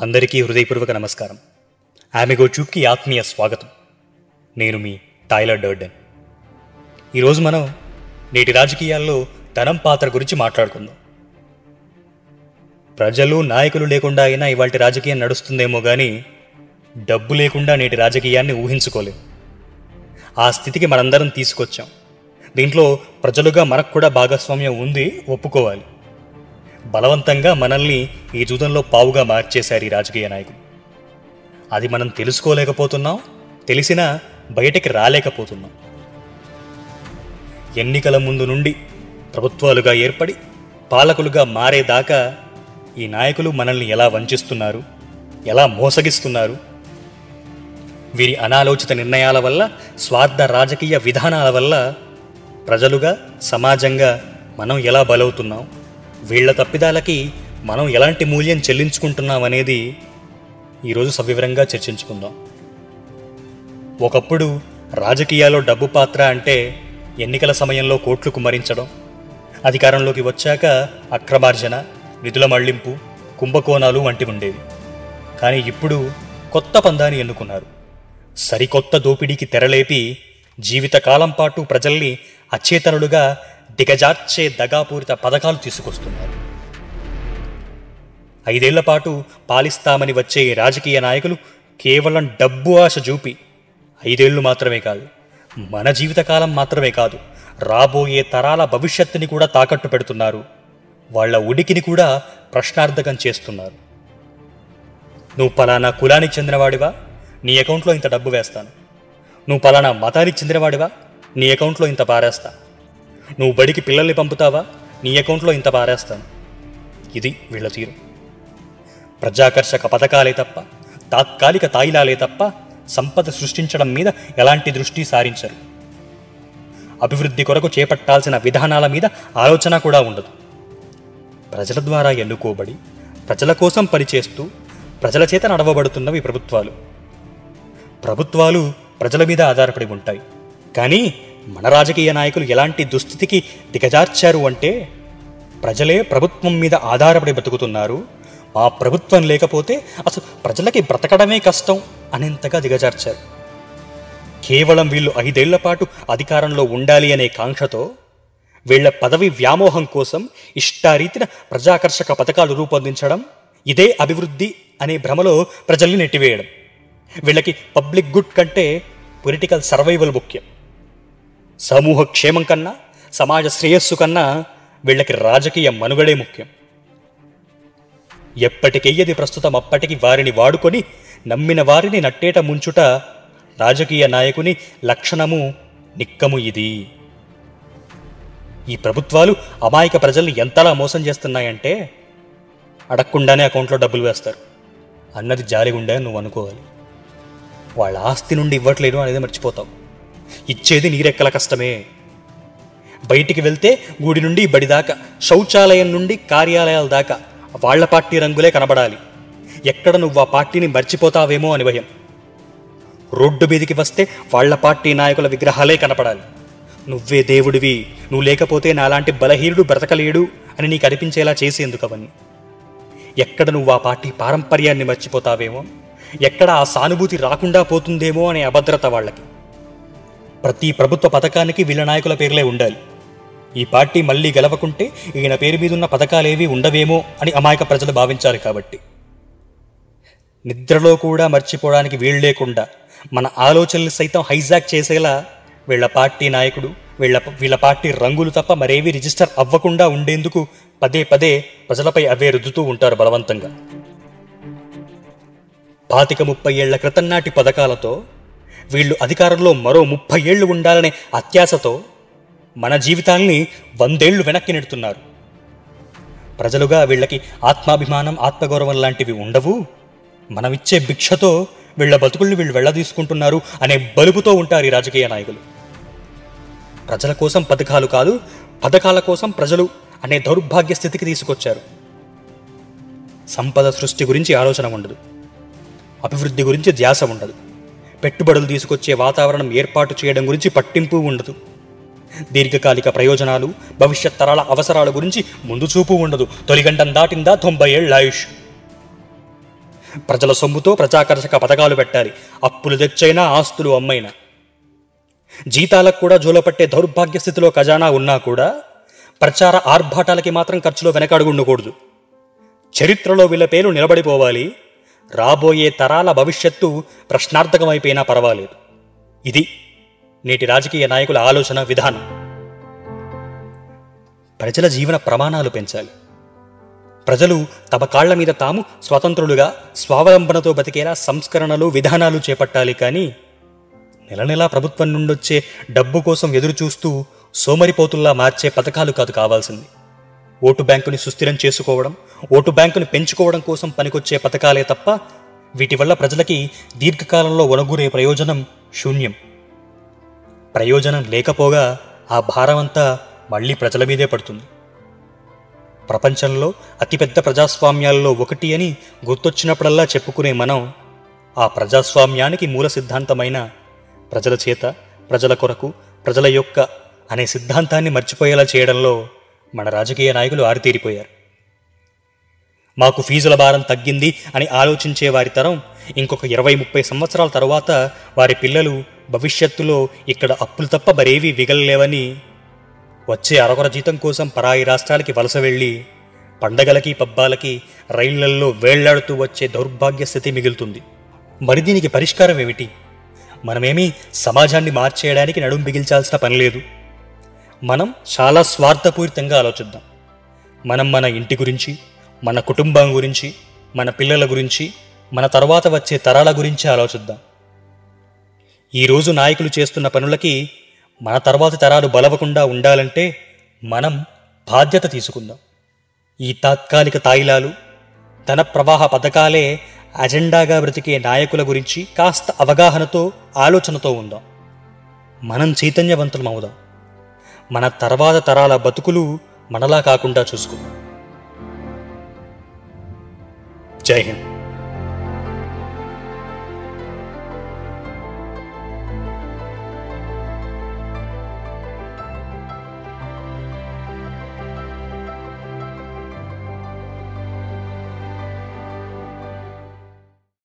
అందరికీ హృదయపూర్వక నమస్కారం. ఆమెగో చూప్కి ఆత్మీయ స్వాగతం. నేను మీ టైలర్ డర్డెన్. ఈరోజు మనం నేటి రాజకీయాల్లో ధనం పాత్ర గురించి మాట్లాడుకుందాం. ప్రజలు నాయకులు లేకుండా అయినా ఇవాళ రాజకీయం నడుస్తుందేమో కానీ డబ్బు లేకుండా నేటి రాజకీయాన్ని ఊహించుకోలేం. ఆ స్థితికి మనందరం తీసుకొచ్చాం. దీంట్లో ప్రజలుగా మనకు కూడా భాగస్వామ్యం ఉంది ఒప్పుకోవాలి. బలవంతంగా మనల్ని ఈ జూదంలో పావుగా మార్చేశారు ఈ రాజకీయ నాయకులు అది మనం తెలుసుకోలేకపోతున్నాం తెలిసినా బయటికి రాలేకపోతున్నాం. ఎన్నికల ముందు నుండి ప్రభుత్వాలుగా ఏర్పడి పాలకులుగా మారేదాకా ఈ నాయకులు మనల్ని ఎలా వంచిస్తున్నారు ఎలా మోసగిస్తున్నారు వీరి అనాలోచిత నిర్ణయాల వల్ల స్వార్థ రాజకీయ విధానాల వల్ల ప్రజలుగా సమాజంగా మనం ఎలా బలవుతున్నాం? వీళ్ళ తప్పిదాలకి మనం ఎలాంటి మూల్యం చెల్లించుకుంటున్నాం అనేది ఈరోజు సవివరంగా చర్చించుకుందాం. ఒకప్పుడు రాజకీయాల్లో డబ్బు పాత్ర అంటే ఎన్నికల సమయంలో కోట్లు కుమ్మరించడం అధికారంలోకి వచ్చాక అక్రమార్జన నిధుల మళ్ళింపు కుంభకోణాలు వంటి ఉండేవి. కానీ ఇప్పుడు కొత్త పందాన్ని ఎన్నుకున్నారు. సరికొత్త దోపిడీకి తెరలేపి జీవితకాలం పాటు ప్రజల్ని అచేతనులుగా దిగజార్చే దగాపూరిత పథకాలు తీసుకొస్తున్నారు. ఐదేళ్ళ పాటు పాలిస్తామని వచ్చే రాజకీయ నాయకులు కేవలం డబ్బు ఆశ చూపి ఐదేళ్ళు మాత్రమే కాదు మన జీవితకాలం మాత్రమే కాదు రాబోయే తరాల భవిష్యత్తుని కూడా తాకట్టు పెడుతున్నారు. వాళ్ళ ఉడికిని కూడా ప్రశ్నార్థకం చేస్తున్నారు. నువ్వు పలానా కులానికి చెందినవాడివా? నీ అకౌంట్లో ఇంత డబ్బు వేస్తాను. నువ్వు పలానా మతానికి చెందినవాడివా? నీ అకౌంట్లో ఇంత పారేస్తా నువ్వు బడికి పిల్లల్ని పంపుతావా? నీ అకౌంట్లో ఇంత పారేస్తాను. ఇది వీళ్ళ తీరు. ప్రజాకర్షక పథకాలే తప్ప తాత్కాలిక తాయిలాలే తప్ప సంపద సృష్టించడం మీద ఎలాంటి దృష్టి సారించరు. అభివృద్ధి కొరకు చేపట్టాల్సిన విధానాల మీద ఆలోచన కూడా ఉండదు. ప్రజల ద్వారా ఎన్నుకోబడి ప్రజల కోసం పనిచేస్తూ ప్రజల చేత నడవబడుతున్నవి ప్రభుత్వాలు. ప్రభుత్వాలు ప్రజల మీద ఆధారపడి ఉంటాయి. కానీ మన రాజకీయ నాయకులు ఎలాంటి దుస్థితికి దిగజార్చారు అంటే ప్రజలే ప్రభుత్వం మీద ఆధారపడి బతుకుతున్నారు ఆ ప్రభుత్వం లేకపోతే అసలు ప్రజలకి బ్రతకడమే కష్టం అనేంతగా దిగజార్చారు. కేవలం వీళ్ళు ఐదేళ్ళ పాటు అధికారంలో ఉండాలి అనే కాంక్షతో వీళ్ళ పదవి వ్యామోహం కోసం ఇష్టారీతిన ప్రజాకర్షక పథకాలు రూపొందించడం ఇదే అభివృద్ధి అనే భ్రమలో ప్రజల్ని నెట్టివేయడం. వీళ్ళకి పబ్లిక్ గుడ్ కంటే పొలిటికల్ సర్వైవల్ ముఖ్యం. సమూహ క్షేమం కన్నా సమాజ శ్రేయస్సు కన్నా వీళ్ళకి రాజకీయ మనుగడే ముఖ్యం. ఎప్పటికెయ్యది ప్రస్తుతం అప్పటికి వారిని వాడుకొని నమ్మిన వారిని నట్టేట ముంచుట రాజకీయ నాయకుని లక్షణము నిక్కము ఇది. ఈ ప్రభుత్వాలు అమాయక ప్రజల్ని ఎంతలా మోసం చేస్తున్నాయంటే అడగకుండానే అకౌంట్లో డబ్బులు వేస్తారు. అన్నది జాలిగుండే నువ్వు అనుకోవాలి. వాళ్ళ ఆస్తి నుండి ఇవ్వట్లేదు అనేది మర్చిపోతావు. ఇచ్చేది నీరెక్కల కష్టమే. బయటికి వెళ్తే గుడి నుండి బడి దాకా శౌచాలయం నుండి కార్యాలయాల దాకా వాళ్ళ పార్టీ రంగులే కనబడాలి. ఎక్కడ నువ్వు ఆ పార్టీని మర్చిపోతావేమో అని భయం. రోడ్డు మీదికి వస్తే వాళ్ళ పార్టీ నాయకుల విగ్రహాలే కనపడాలి. నువ్వే దేవుడివి నువ్వు లేకపోతే నాలాంటి బలహీనుడు బ్రతకలేడు అని నీకు అనిపించేలా చేసేందుకు అవన్నీ. ఎక్కడ నువ్వు ఆ పార్టీ పారంపర్యాన్ని మర్చిపోతావేమో? ఎక్కడ ఆ సానుభూతి రాకుండా పోతుందేమో అనే అభద్రత వాళ్ళకి. ప్రతి ప్రభుత్వ పథకానికి వీళ్ళ నాయకుల పేర్లే ఉండాలి. ఈ పార్టీ మళ్ళీ గెలవకుంటే ఈయన పేరు మీద ఉన్న పథకాలేవి ఉండవేమో అని అమాయక ప్రజలు భావించారు కాబట్టి. నిద్రలో కూడా మర్చిపోవడానికి వీలు లేకుండా మన ఆలోచనలు సైతం హైజాక్ చేసేలా వీళ్ళ పార్టీ నాయకుడు వీళ్ళ వీళ్ళ పార్టీ రంగులు తప్ప మరేవి రిజిస్టర్ అవ్వకుండా ఉండేందుకు పదే పదే ప్రజలపై అవే రుద్దుతూ ఉంటారు బలవంతంగా. పాతిక ముప్పై ఏళ్ళ క్రితం నాటి పథకాలతో వీళ్ళు అధికారంలో మరో ముప్పై ఏళ్ళు ఉండాలనే అత్యాశతో మన జీవితాల్ని వందేళ్ళు వెనక్కి నెడుతున్నారు. ప్రజలుగా వీళ్ళకి ఆత్మాభిమానం ఆత్మగౌరవం లాంటివి ఉండవు. మనమిచ్చే భిక్షతో వీళ్ళ బతుకుల్ని వీళ్ళు వెళ్ళదీసుకుంటున్నారు అనే బలుపుతో ఉంటారు ఈ రాజకీయ నాయకులు. ప్రజల కోసం పథకాలు కాదు పథకాల కోసం ప్రజలు అనే దౌర్భాగ్య స్థితికి తీసుకొచ్చారు. సంపద సృష్టి గురించి ఆలోచన ఉండదు. అభివృద్ధి గురించి ధ్యాస ఉండదు. పెట్టుబడులు తీసుకొచ్చే వాతావరణం ఏర్పాటు చేయడం గురించి పట్టింపు ఉండదు. దీర్ఘకాలిక ప్రయోజనాలు భవిష్యత్ తరాల అవసరాల గురించి ముందు చూపు ఉండదు. తొలిగంటం దాటిందా తొంభై ఏళ్ళ ఆయుష్. ప్రజల సొమ్ముతో ప్రజాకర్షక పథకాలు పెట్టాలి. అప్పులు తెచ్చైనా ఆస్తులు అమ్మైనా. జీతాలకు కూడా జోలపట్టే దౌర్భాగ్య స్థితిలో ఖజానా ఉన్నా కూడా ప్రచార ఆర్భాటాలకి మాత్రం ఖర్చులో వెనకడుగుండకూడదు. చరిత్రలో వీళ్ళ పేరు నిలబడిపోవాలి. రాబోయే తరాల భవిష్యత్తు ప్రశ్నార్థకమైపోయినా పర్వాలేదు. ఇది నేటి రాజకీయ నాయకుల ఆలోచన విధానం. ప్రజల జీవన ప్రమాణాలు పెంచాలి. ప్రజలు తమ కాళ్ళ మీద తాము స్వతంత్రులుగా స్వావలంబనతో బతికేలా సంస్కరణలు విధానాలు చేపట్టాలి కానీ నెల నెలా ప్రభుత్వం నుండొచ్చే డబ్బు కోసం ఎదురుచూస్తూ సోమరిపోతుల్లా మార్చే పథకాలు కాదు కావాల్సింది. ఓటు బ్యాంకుని సుస్థిరం చేసుకోవడం ఓటు బ్యాంకుని పెంచుకోవడం కోసం పనికొచ్చే పథకాలే తప్ప వీటి వల్ల ప్రజలకి దీర్ఘకాలంలో ఒనగూరే ప్రయోజనం శూన్యం. ప్రయోజనం లేకపోగా ఆ భారమంతా మళ్ళీ ప్రజల మీదే పడుతుంది. ప్రపంచంలో అతిపెద్ద ప్రజాస్వామ్యాల్లో ఒకటి అని గుర్తొచ్చినప్పుడల్లా చెప్పుకునే మనం ఆ ప్రజాస్వామ్యానికి మూల సిద్ధాంతమైన ప్రజల చేత ప్రజల కొరకు ప్రజల యొక్క అనే సిద్ధాంతాన్ని మర్చిపోయేలా చేయడంలో మన రాజకీయ నాయకులు ఆరితేరిపోయారు మాకు ఫీజుల భారం తగ్గింది అని ఆలోచించే వారి తరం ఇంకొక ఇరవై ముప్పై సంవత్సరాల తర్వాత వారి పిల్లలు భవిష్యత్తులో ఇక్కడ అప్పులు తప్ప మరేవీ విగలలేవని వచ్చే అరకొర జీతం కోసం పరాయి రాష్ట్రాలకి వలస వెళ్ళి పండగలకి పబ్బాలకి రైళ్ళల్లో వేళ్ళాడుతూ వచ్చే దౌర్భాగ్య స్థితి మిగులుతుంది. మరి దీనికి పరిష్కారం ఏమిటి? మనమేమీ సమాజాన్ని మార్చేయడానికి నడుం బిగించాల్సిన పని లేదు. మనం చాలా స్వార్థపూరితంగా ఆలోచిద్దాం. మనం మన ఇంటి గురించి మన కుటుంబం గురించి మన పిల్లల గురించి మన తర్వాత వచ్చే తరాల గురించి ఆలోచిద్దాం. ఈరోజు నాయకులు చేస్తున్న పనులకి మన తర్వాతి తరాలు బలవకుండా ఉండాలంటే మనం బాధ్యత తీసుకుందాం. ఈ తాత్కాలిక తాయిలాలు ధన ప్రవాహ పథకాలే అజెండాగా బ్రతికే నాయకుల గురించి కాస్త అవగాహనతో ఆలోచనతో ఉందాం. మనం చైతన్యవంతులం అవుదాం మన తర్వాత తరాల బతుకులు మనలా కాకుండా చూసుకో. జై హింద్.